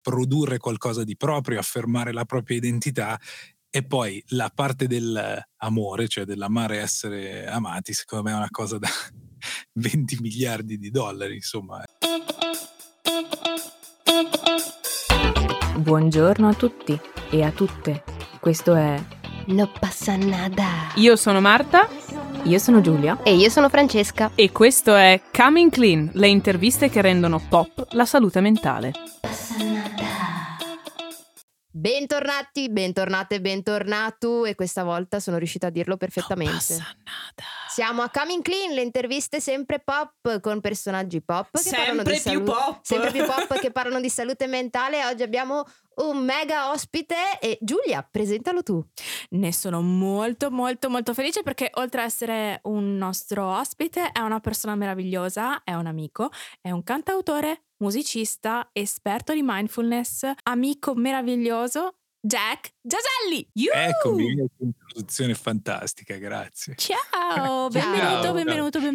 produrre qualcosa di proprio, affermare la propria identità e poi la parte dell'amore, cioè dell'amare essere amati, secondo me è una cosa da 20 miliardi di dollari, insomma. Buongiorno a tutti e a tutte. Questo è No passa nada. Io sono Marta Io sono Giulia. E io sono Francesca. e questo è Coming Clean, le interviste che rendono pop la salute mentale. Bentornati, bentornate, bentornato e questa volta sono riuscita a dirlo perfettamente. Siamo a Coming Clean, le interviste sempre pop con personaggi pop che parlano di Sempre più salu- pop. Sempre più pop che parlano di salute mentale. Oggi abbiamo un mega ospite e Giulia, presentalo tu. Ne sono molto molto molto felice perché oltre a essere un nostro ospite è una persona meravigliosa, è un amico, è un cantautore, musicista, esperto di mindfulness, amico meraviglioso, Jack Giaselli. Eccomi, introduzione fantastica, grazie. Ciao, benvenuto, Ciao. benvenuto,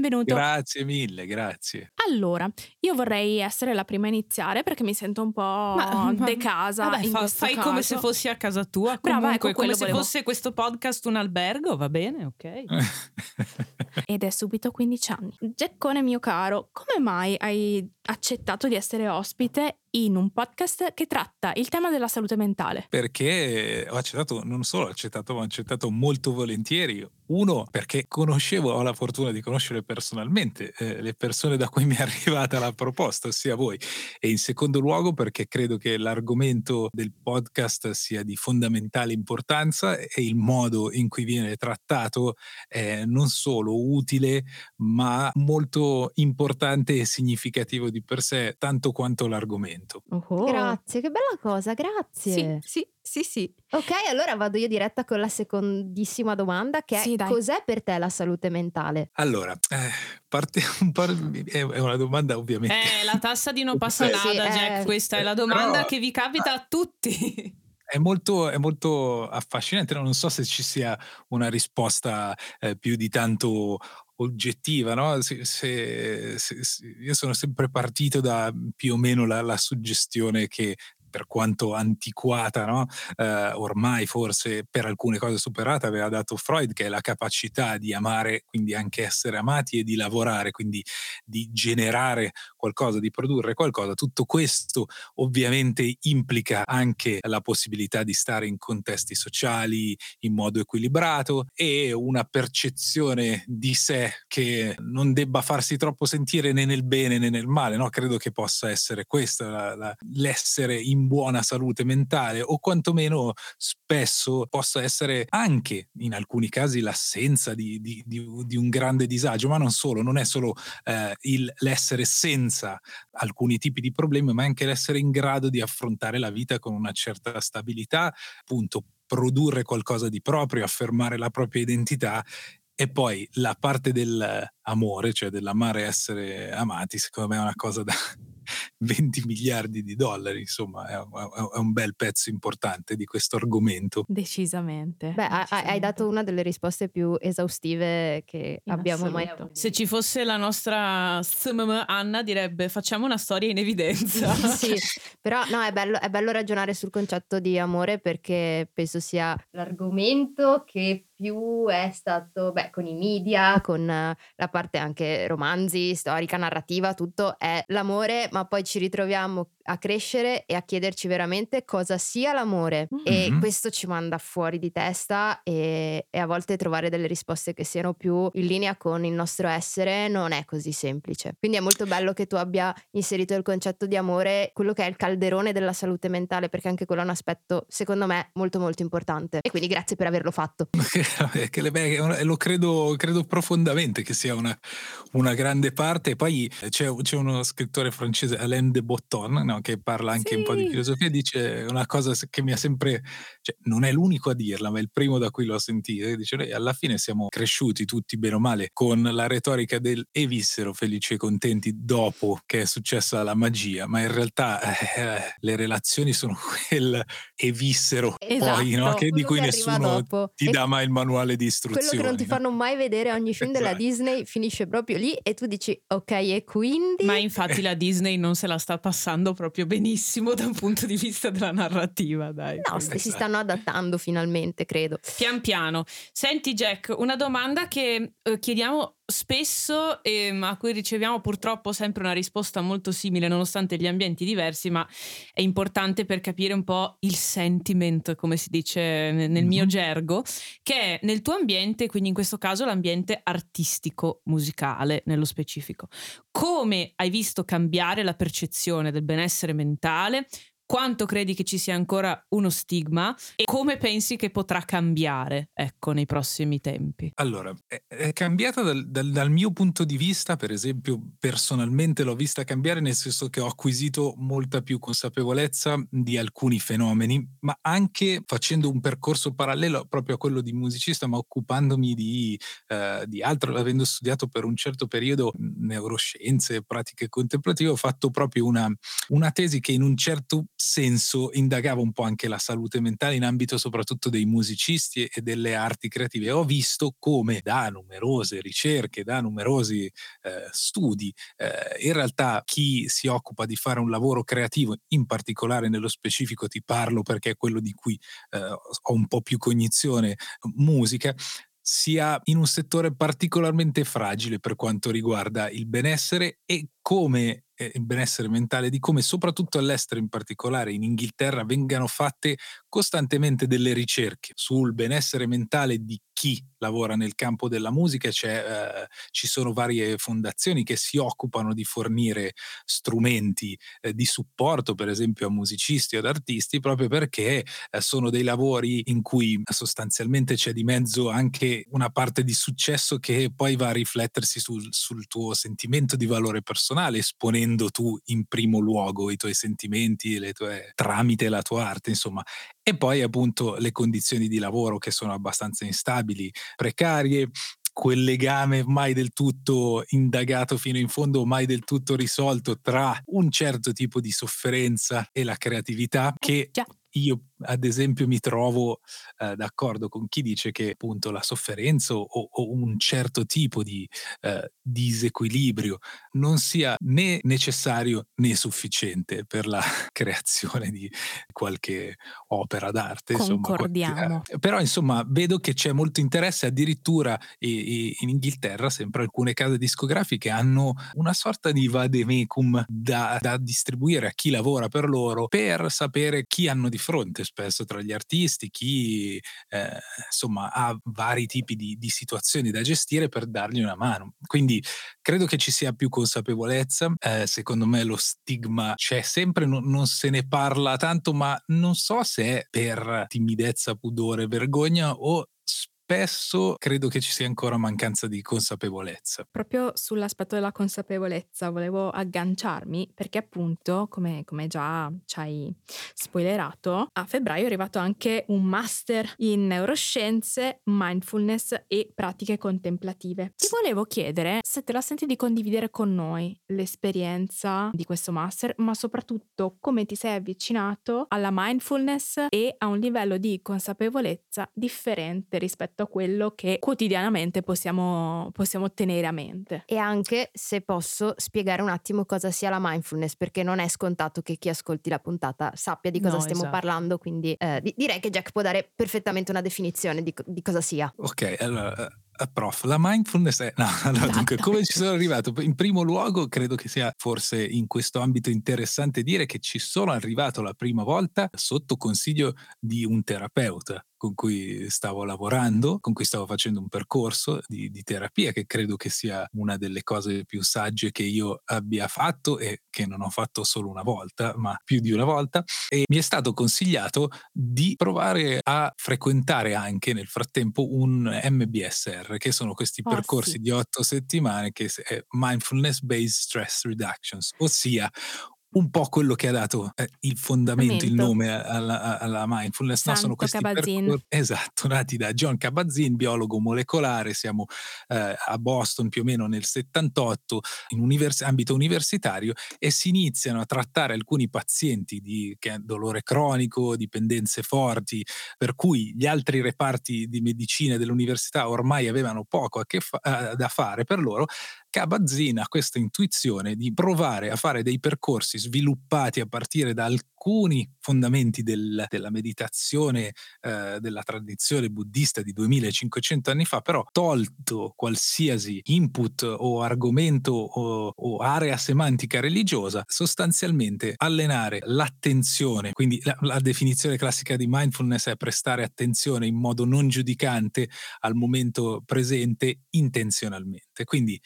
benvenuto. Grazie mille, grazie. Allora, io vorrei essere la prima a iniziare perché mi sento un po' Ma- ma- de casa. Vabbè, in fa- fai come se caso. fossi a casa tua, Brava, comunque, ecco, come quello se volevo. fosse questo podcast un albergo, va bene, ok? Ed è subito 15 anni. Giaccone mio caro, come mai hai accettato di essere ospite in un podcast che tratta il tema della salute mentale? perché ho accettato, non solo ho accettato, ma ho accettato molto volentieri. Uno, perché conoscevo, ho la fortuna di conoscere personalmente eh, le persone da cui mi è arrivata la proposta, ossia voi. E in secondo luogo, perché credo che l'argomento del podcast sia di fondamentale importanza e il modo in cui viene trattato è non solo utile, ma molto importante e significativo di per sé, tanto quanto l'argomento. Oh. Grazie, che bella cosa, grazie. Sì, sì, sì, sì. Ok, allora vado io diretta con la secondissima domanda che è Sì, dai. cos'è per te la salute mentale? Allora, eh, parte un po', è una domanda ovviamente. Eh, la tassa di non passa Sì, nada, eh, Jack, questa è la domanda però- che vi capita a tutti. È molto, è molto affascinante, no? non so se ci sia una risposta eh, più di tanto oggettiva, no? Se- se- se- io sono sempre partito da più o meno la, la suggestione che per quanto antiquata, no? Eh, ormai forse per alcune cose superata, aveva dato Freud, che è la capacità di amare, quindi anche essere amati e di lavorare, quindi di generare qualcosa, di produrre qualcosa. Tutto questo ovviamente implica anche la possibilità di stare in contesti sociali in modo equilibrato e una percezione di sé che non debba farsi troppo sentire né nel bene né nel male. No? Credo che possa essere questo la- la- l'essere in buona salute mentale o quantomeno spesso possa essere anche in alcuni casi l'assenza di, di- di- di un grande disagio, ma non solo, non è solo eh, il- l'essere senza alcuni tipi di problemi, ma anche l'essere in grado di affrontare la vita con una certa stabilità, appunto produrre qualcosa di proprio, affermare la propria identità e poi la parte dell'amore, cioè dell'amare essere amati, secondo me è una cosa da 20 miliardi di dollari, insomma, è, è- è un bel pezzo importante di questo argomento. Decisamente. Beh, hai- hai decisamente. dato una delle risposte più esaustive che In abbiamo mai assoluto. Se ci fosse la nostra SMM Anna direbbe facciamo una storia in evidenza. sì, però no, è bello, è bello ragionare sul concetto di amore perché penso sia l'argomento che più è stato, beh, con i media, con eh, la parte anche romanzi, storica, narrativa, tutto è l'amore, ma poi ci ritroviamo a crescere e a chiederci veramente cosa sia l'amore e Mhm. questo ci manda fuori di testa e, e a volte trovare delle risposte che siano più in linea con il nostro essere non è così semplice. Quindi è molto bello che tu abbia inserito il concetto di amore, quello che è il calderone della salute mentale, perché anche quello è un aspetto secondo me molto molto importante. E quindi grazie per averlo fatto. Beh, lo credo, credo profondamente che sia una, una grande parte. Poi c'è, c'è uno scrittore francese, Alain de Botton, no, che parla anche un po' di Sì. filosofia, dice una cosa che mi ha sempre, cioè, non è l'unico a dirla, ma è il primo da cui l'ho sentita. Dice, noi alla fine siamo cresciuti tutti bene o male con la retorica del e vissero felici e contenti dopo che è successa la magia, ma in realtà eh, le relazioni sono quel e vissero poi, no? Esatto, che, di cui nessuno dopo. ti dà mai il manuale di istruzioni. Quello che non ti no? fanno mai vedere ogni film della Esatto. Disney finisce proprio lì e tu dici ok e quindi... Ma infatti la Disney non se la sta passando proprio benissimo da un punto di vista della narrativa, dai. No, st- si Esatto. stanno adattando finalmente, credo. Pian piano. Senti Jack, una domanda che eh, chiediamo spesso e ma a cui riceviamo purtroppo sempre una risposta molto simile nonostante gli ambienti diversi, ma è importante per capire un po' il sentiment, come si dice nel mio Mhm. gergo, che è nel tuo ambiente, quindi in questo caso l'ambiente artistico, musicale nello specifico. Come hai visto cambiare la percezione del benessere mentale? Quanto credi che ci sia ancora uno stigma e come pensi che potrà cambiare, ecco, nei prossimi tempi? Allora, è, cambiata dal, dal- dal mio punto di vista, per esempio, personalmente l'ho vista cambiare nel senso che ho acquisito molta più consapevolezza di alcuni fenomeni, ma anche facendo un percorso parallelo proprio a quello di musicista, ma occupandomi di, eh, di altro, avendo studiato per un certo periodo neuroscienze, pratiche contemplative, ho fatto proprio una, una tesi che in un certo senso indagava un po' anche la salute mentale in ambito soprattutto dei musicisti e delle arti creative. Ho visto come da numerose ricerche, da numerosi eh, studi, eh, in realtà chi si occupa di fare un lavoro creativo, in particolare nello specifico ti parlo perché è quello di cui eh, ho un po' più cognizione, musica, sia in un settore particolarmente fragile per quanto riguarda il benessere e come eh, il benessere mentale, di come soprattutto all'estero in particolare in Inghilterra vengano fatte costantemente delle ricerche sul benessere mentale di chi lavora nel campo della musica, eh, ci sono varie fondazioni che si occupano di fornire strumenti eh, di supporto per esempio a musicisti o ad artisti proprio perché eh, sono dei lavori in cui sostanzialmente c'è di mezzo anche una parte di successo che poi va a riflettersi sul, sul tuo sentimento di valore personale, esponendo tu in primo luogo i tuoi sentimenti, le tue, tramite la tua arte, insomma. E poi appunto le condizioni di lavoro che sono abbastanza instabili, precarie, quel legame mai del tutto indagato fino in fondo, mai del tutto risolto tra un certo tipo di sofferenza e la creatività che io ad esempio mi trovo eh, d'accordo con chi dice che appunto la sofferenza o, o un certo tipo di eh, disequilibrio non sia né necessario né sufficiente per la creazione di qualche opera d'arte. insomma. Concordiamo. Eh, però insomma vedo che c'è molto interesse addirittura i- i- in Inghilterra sempre alcune case discografiche hanno una sorta di vademecum da, da distribuire a chi lavora per loro per sapere chi hanno di fronte spesso tra gli artisti, chi eh, insomma ha vari tipi di, di situazioni da gestire per dargli una mano. Quindi credo che ci sia più consapevolezza, eh, secondo me lo stigma c'è sempre, non, non se ne parla tanto, ma non so se è per timidezza, pudore, vergogna o spesso credo che ci sia ancora mancanza di consapevolezza. Proprio sull'aspetto della consapevolezza volevo agganciarmi perché appunto, come, come già ci hai spoilerato, a febbraio è arrivato anche un master in neuroscienze, mindfulness e pratiche contemplative. Ti volevo chiedere se te la senti di condividere con noi l'esperienza di questo master, ma soprattutto come ti sei avvicinato alla mindfulness e a un livello di consapevolezza differente rispetto a quello che quotidianamente possiamo, possiamo tenere a mente. E anche se posso spiegare un attimo cosa sia la mindfulness, perché non è scontato che chi ascolti la puntata sappia di cosa No, stiamo esatto. parlando, quindi eh, di- direi che Jack può dare perfettamente una definizione di, co- di cosa sia. Ok, allora, eh, prof, la mindfulness è... No, allora, dunque, Esatto. come ci sono arrivato? In primo luogo, credo che sia forse in questo ambito interessante dire che ci sono arrivato la prima volta sotto consiglio di un terapeuta con cui stavo lavorando, con cui stavo facendo un percorso di, di terapia che credo che sia una delle cose più sagge che io abbia fatto e che non ho fatto solo una volta, ma più di una volta. E mi è stato consigliato di provare a frequentare anche nel frattempo un MBSR, che sono questi Oh, percorsi sì. di otto settimane che è Mindfulness Based Stress Reductions, ossia un po' quello che ha dato eh, il fondamento, il nome alla, alla mindfulness. no? Sono questi percor- esatto, nati da John Kabat-Zinn, biologo molecolare, siamo eh, a Boston più o meno nel 78 in univers- ambito universitario e si iniziano a trattare alcuni pazienti di dolore cronico, dipendenze forti, per cui gli altri reparti di medicina dell'università ormai avevano poco fa- eh, da fare per loro. Kabat-Zinn ha questa intuizione di provare a fare dei percorsi sviluppati a partire da alcuni fondamenti del- della meditazione eh, della tradizione buddista di 2500 anni fa, però tolto qualsiasi input o argomento o, o area semantica religiosa, sostanzialmente allenare l'attenzione, quindi la, la definizione classica di mindfulness è prestare attenzione in modo non giudicante al momento presente intenzionalmente. Quindi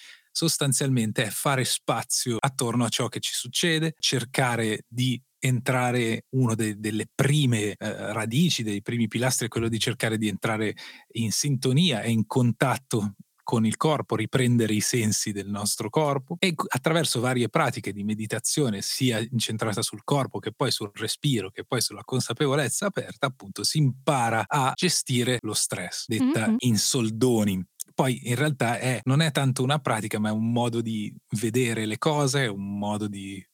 sostanzialmente è fare spazio attorno a ciò che ci succede, cercare di entrare uno de- delle prime eh, radici, dei primi pilastri è quello di cercare di entrare in sintonia e in contatto con il corpo, riprendere i sensi del nostro corpo e attraverso varie pratiche di meditazione, sia incentrata sul corpo che poi sul respiro, che poi sulla consapevolezza aperta, appunto si impara a gestire lo stress, detta Mhm. in soldoni. Poi in realtà è, non è tanto una pratica, ma è un modo di vedere le cose, è un modo di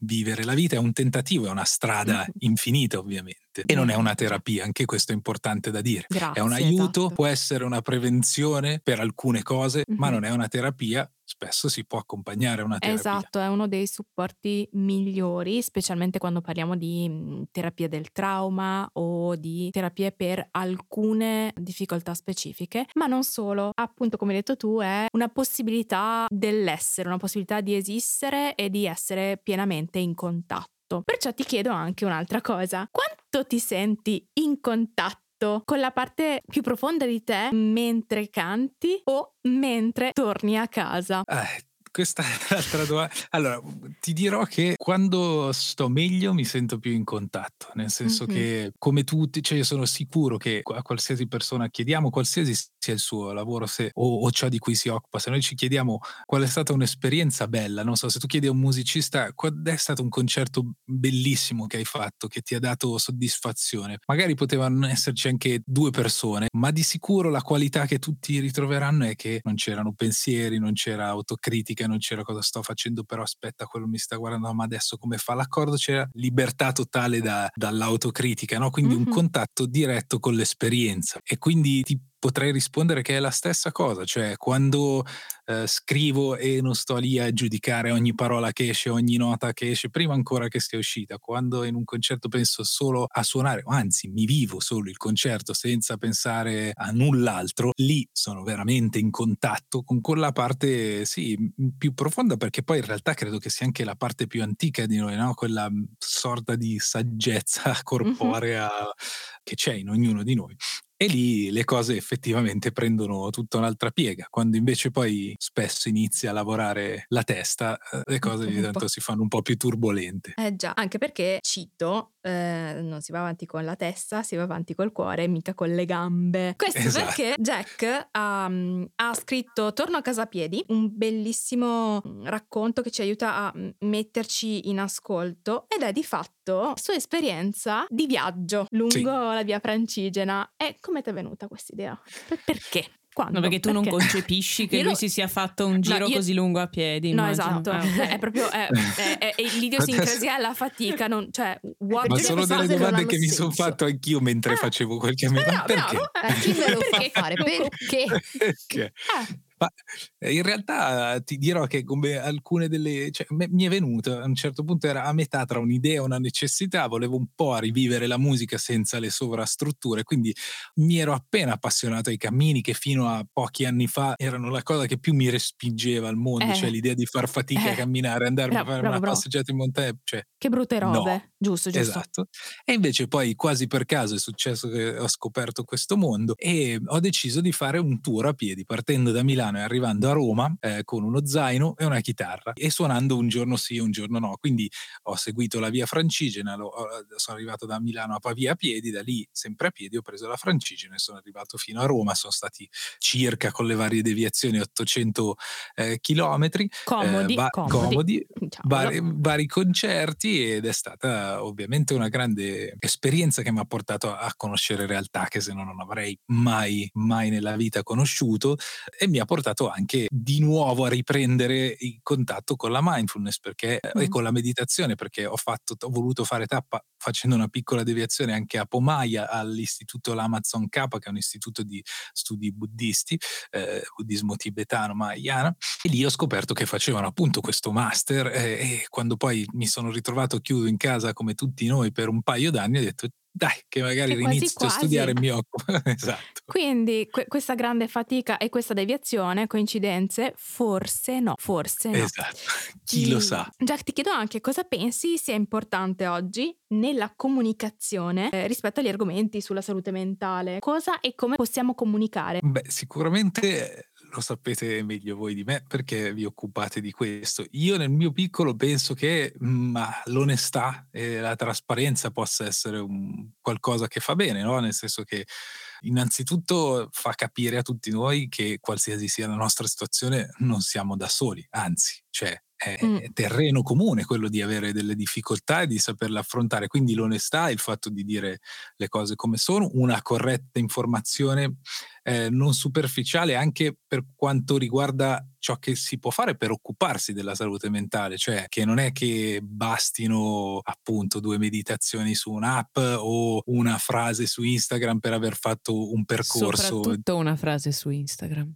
vivere la vita, è un tentativo, è una strada infinita ovviamente. E non è una terapia, anche questo è importante da dire. Grazie. È un aiuto, esatto. può essere una prevenzione per alcune cose, ma Mhm. non è una terapia. Spesso si può accompagnare una terapia. Esatto, è uno dei supporti migliori, specialmente quando parliamo di mh, terapia del trauma o di terapie per alcune difficoltà specifiche, ma non solo. Appunto, come hai detto tu, è una possibilità dell'essere, una possibilità di esistere e di essere pienamente in contatto. Perciò ti chiedo anche un'altra cosa. Quanto ti senti in contatto con la parte più profonda di te mentre canti o mentre torni a casa? Eh, questa è un'altra domanda. Allora, ti dirò che quando sto meglio mi sento più in contatto, nel senso Mhm. che come tutti, cioè io sono sicuro che a qualsiasi persona chiediamo, qualsiasi sia il suo lavoro se, o, o ciò di cui si occupa, se noi ci chiediamo qual è stata un'esperienza bella, non so, se tu chiedi a un musicista qual è stato un concerto bellissimo che hai fatto, che ti ha dato soddisfazione, magari potevano esserci anche due persone, ma di sicuro la qualità che tutti ritroveranno è che non c'erano pensieri, non c'era autocritica, non c'era cosa sto facendo, però aspetta, quello mi sta guardando, ma adesso come fa l'accordo? C'era libertà totale da- dall'autocritica, no? quindi un Mhm. contatto diretto con l'esperienza. E quindi ti potrei rispondere che è la stessa cosa, cioè quando eh, scrivo e non sto lì a giudicare ogni parola che esce, ogni nota che esce, prima ancora che sia uscita, quando in un concerto penso solo a suonare, anzi mi vivo solo il concerto senza pensare a null'altro, lì sono veramente in contatto con quella parte, sì, più profonda, perché poi in realtà credo che sia anche la parte più antica di noi, no? quella sorta di saggezza corporea che c'è in ognuno di noi. E lì le cose effettivamente prendono tutta un'altra piega. Quando invece poi spesso inizia a lavorare la testa, eh, le cose ogni tanto si fanno un po' più turbolente. Eh già, anche perché, cito, eh, non si va avanti con la testa, si va avanti col cuore, mica con le gambe. Questo Esatto. perché Jack ha, mm, ha scritto Torno a casa a piedi, un bellissimo mm, racconto che ci aiuta a mm, metterci in ascolto ed è di fatto la sua esperienza di viaggio lungo Sì. la via francigena. E come ti è venuta questa idea? Per- perché? Quando? No, perché tu non Perché? concepisci che Io lui lo- si sia fatto un No, giro io- così lungo a piedi. No, immagino. esatto, Ah, è proprio è, è- è- è l'idiosincrasia, la fatica, non, cioè, what Ma sono delle non domande che mi sono fatto anch'io mentre Ah, facevo quel cammino. bravo, Ma perché? bravo, Eh, chi me lo fa Perché? fare? Perché? Perché? Eh, Ma eh, in realtà ti dirò che come alcune delle... Cioè, me- mi è venuto a un certo punto era a metà tra un'idea e una necessità, volevo un po' rivivere la musica senza le sovrastrutture, quindi mi ero appena appassionato ai cammini che fino a pochi anni fa erano la cosa che più mi respingeva al mondo, Eh. cioè l'idea di far fatica Eh. a camminare, andarmi Bravo, a fare bravo, una passeggiata in montagna, cioè che brutte No. robe, giusto, giusto. Esatto. E invece poi quasi per caso è successo che ho scoperto questo mondo e ho deciso di fare un tour a piedi partendo da Milano Milano e arrivando a Roma eh, con uno zaino e una chitarra e suonando un giorno sì e un giorno no. Quindi ho seguito la via Francigena, lo, sono arrivato da Milano a Pavia a piedi, da lì sempre a piedi ho preso la Francigena e sono arrivato fino a Roma, sono stati circa con le varie deviazioni 800 eh, chilometri. Comodi, eh, comodi. comodi vari, vari, concerti ed è stata ovviamente una grande esperienza che mi ha portato a, a conoscere realtà che se no non avrei mai, mai nella vita conosciuto e mi ha portato anche di nuovo a riprendere il contatto con la mindfulness perché, mm. e con la meditazione perché ho, fatto, ho voluto fare tappa facendo una piccola deviazione anche a Pomaia all'istituto L'Amazon K che è un istituto di studi buddisti, eh, buddismo tibetano, mahayana e lì ho scoperto che facevano appunto questo master eh, e quando poi mi sono ritrovato chiuso in casa come tutti noi per un paio d'anni ho detto dai, che magari inizio a studiare e mi occupo. esatto. Quindi que- questa grande fatica e questa deviazione, coincidenze, forse no, forse no. Esatto, chi, chi lo sa. Jack, ti chiedo anche cosa pensi sia importante oggi nella comunicazione eh, rispetto agli argomenti sulla salute mentale. Cosa e come possiamo comunicare? Beh, sicuramente lo sapete meglio voi di me perché vi occupate di questo. Io nel mio piccolo penso che ma, l'onestà e la trasparenza possa essere un, qualcosa che fa bene, no? nel senso che innanzitutto fa capire a tutti noi che qualsiasi sia la nostra situazione non siamo da soli, anzi, cioè è, mm. terreno comune quello di avere delle difficoltà e di saperle affrontare. Quindi l'onestà, il fatto di dire le cose come sono, una corretta informazione eh, non superficiale anche per quanto riguarda ciò che si può fare per occuparsi della salute mentale, cioè che non è che bastino appunto due meditazioni su un'app o una frase su Instagram per aver fatto un percorso. Soprattutto una frase su Instagram.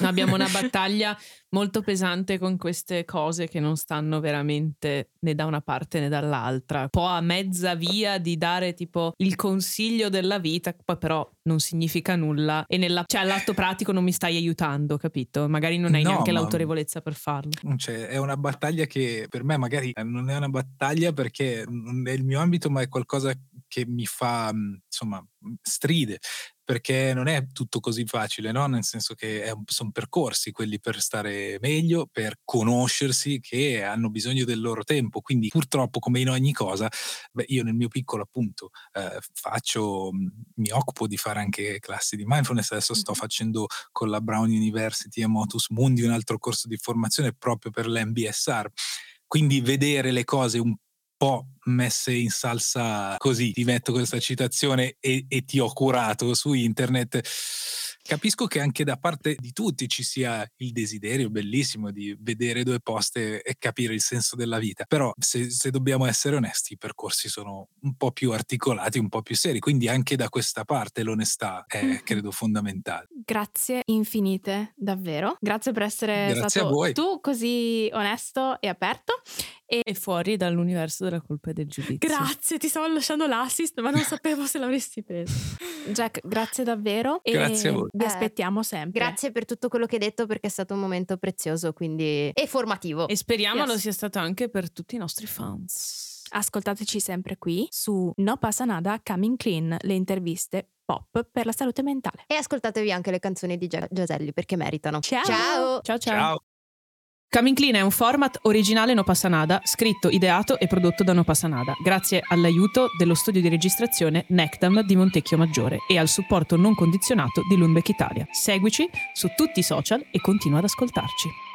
Abbiamo una battaglia molto pesante con queste cose che non stanno veramente né da una parte né dall'altra. Un po' a mezza via di dare tipo il consiglio della vita, poi però non significa nulla e nella, cioè, all'atto pratico non mi stai aiutando, capito? Magari non hai no, neanche l'autorevolezza per farlo. Cioè, è una battaglia che per me magari non è una battaglia perché non è il mio ambito, ma è qualcosa che mi fa, insomma, stride perché non è tutto così facile, no? nel senso che sono percorsi quelli per stare meglio, per conoscersi, che hanno bisogno del loro tempo. Quindi purtroppo, come in ogni cosa, beh, io nel mio piccolo appunto eh, faccio, mi occupo di fare anche classi di mindfulness, adesso sto facendo con la Brown University a Motus Mundi un altro corso di formazione proprio per l'MBSR. Quindi vedere le cose un po' messe in salsa così, ti metto questa citazione e, e ti ho curato su internet. Capisco che anche da parte di tutti ci sia il desiderio bellissimo di vedere due poste e capire il senso della vita, però se, se, dobbiamo essere onesti i percorsi sono un po' più articolati, un po' più seri, quindi anche da questa parte l'onestà è credo fondamentale. Grazie infinite, davvero. Grazie per essere Grazie stato tu così onesto e aperto e, e fuori dall'universo della colpa e del giudizio. Grazie, ti stavo lasciando l'assist, ma non sapevo se l'avresti preso. Jack, grazie davvero. Grazie a voi. Vi eh, aspettiamo sempre. Grazie per tutto quello che hai detto perché è stato un momento prezioso quindi... e formativo. E speriamo yes. lo sia stato anche per tutti i nostri fans. Ascoltateci sempre qui su No Passa Nada Coming Clean, le interviste pop per la salute mentale. E ascoltatevi anche le canzoni di Giaselli perché meritano. Ciao. Ciao. Ciao ciao. ciao. Coming Clean è un format originale No Passa Nada, scritto, ideato e prodotto da No Passa Nada, grazie all'aiuto dello studio di registrazione Nectam di Montecchio Maggiore e al supporto non condizionato di Lundbeck Italia. Seguici su tutti i social e continua ad ascoltarci.